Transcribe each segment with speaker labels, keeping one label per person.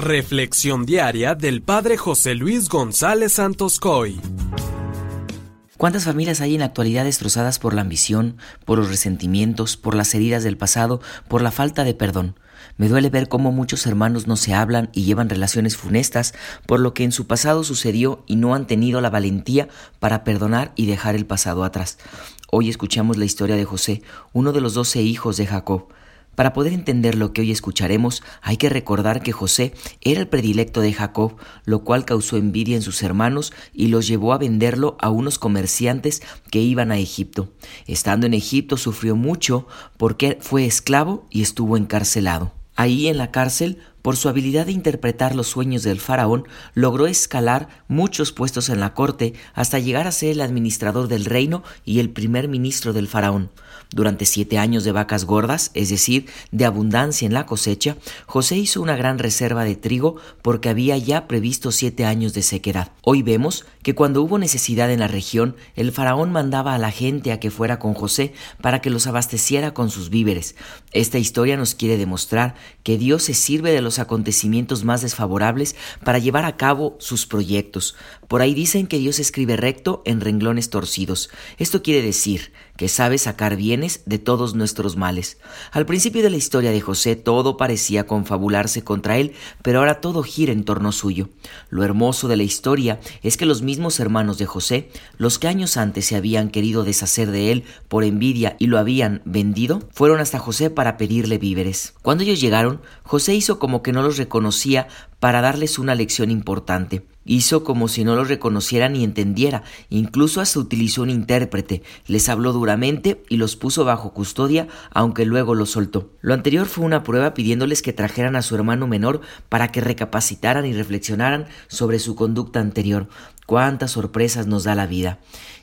Speaker 1: Reflexión diaria del Padre José Luis González Santos Coy.
Speaker 2: ¿Cuántas familias hay en la actualidad destrozadas por la ambición, por los resentimientos, por las heridas del pasado, por la falta de perdón? Me duele ver cómo muchos hermanos no se hablan y llevan relaciones funestas por lo que en su pasado sucedió y no han tenido la valentía para perdonar y dejar el pasado atrás. Hoy escuchamos la historia de José, uno de los doce hijos de Jacob. Para poder entender lo que hoy escucharemos, hay que recordar que José era el predilecto de Jacob, lo cual causó envidia en sus hermanos y los llevó a venderlo a unos comerciantes que iban a Egipto. Estando en Egipto sufrió mucho porque fue esclavo y estuvo encarcelado. Ahí en la cárcel, por su habilidad de interpretar los sueños del faraón, logró escalar muchos puestos en la corte hasta llegar a ser el administrador del reino y el primer ministro del faraón. Durante siete años de vacas gordas, es decir, de abundancia en la cosecha, José hizo una gran reserva de trigo porque había ya previsto siete años de sequedad. Hoy vemos que cuando hubo necesidad en la región, el faraón mandaba a la gente a que fuera con José para que los abasteciera con sus víveres. Esta historia nos quiere demostrar que Dios se sirve de los acontecimientos más desfavorables para llevar a cabo sus proyectos. Por ahí dicen que Dios escribe recto en renglones torcidos. Esto quiere decir que sabe sacar bienes de todos nuestros males. Al principio de la historia de José todo parecía confabularse contra él, pero ahora todo gira en torno suyo. Lo hermoso de la historia es que los mismos hermanos de José, los que años antes se habían querido deshacer de él por envidia y lo habían vendido, fueron hasta José para pedirle víveres. Cuando ellos llegaron, José hizo como que no los reconocía para darles una lección importante. Hizo como si no los reconociera ni entendiera, incluso hasta utilizó un intérprete, les habló duramente y los puso bajo custodia, aunque luego los soltó. Lo anterior fue una prueba pidiéndoles que trajeran a su hermano menor para que recapacitaran y reflexionaran sobre su conducta anterior. Cuántas sorpresas nos da la vida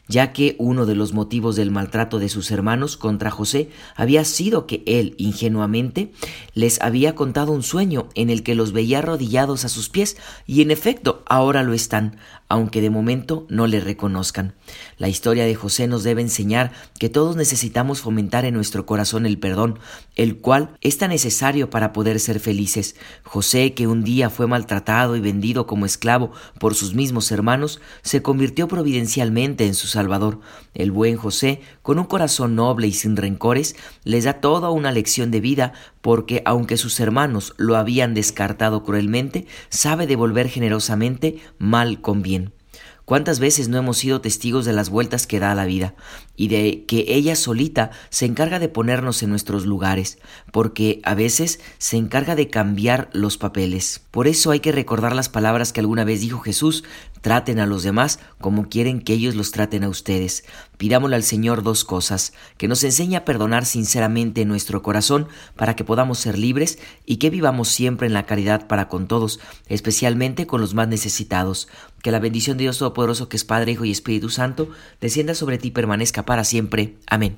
Speaker 2: ya que uno de los motivos del maltrato de sus hermanos contra José había sido que él ingenuamente les había contado un sueño en el que los veía arrodillados a sus pies y en efecto ahora lo están, aunque de momento no le reconozcan. La historia de José nos debe enseñar que todos necesitamos fomentar en nuestro corazón el perdón, el cual es tan necesario para poder ser felices. José, que un día fue maltratado y vendido como esclavo por sus mismos hermanos, se convirtió providencialmente en sus Salvador. El buen José, con un corazón noble y sin rencores, les da toda una lección de vida porque aunque sus hermanos lo habían descartado cruelmente, sabe devolver generosamente mal con bien. ¿Cuántas veces no hemos sido testigos de las vueltas que da la vida y de que ella solita se encarga de ponernos en nuestros lugares, porque a veces se encarga de cambiar los papeles? Por eso hay que recordar las palabras que alguna vez dijo Jesús, traten a los demás como quieren que ellos los traten a ustedes. Pidámosle al Señor dos cosas, que nos enseñe a perdonar sinceramente en nuestro corazón para que podamos ser libres y que vivamos siempre en la caridad para con todos, especialmente con los más necesitados. Que la bendición de Dios Todopoderoso, que es Padre, Hijo y Espíritu Santo, descienda sobre ti y permanezca para siempre. Amén.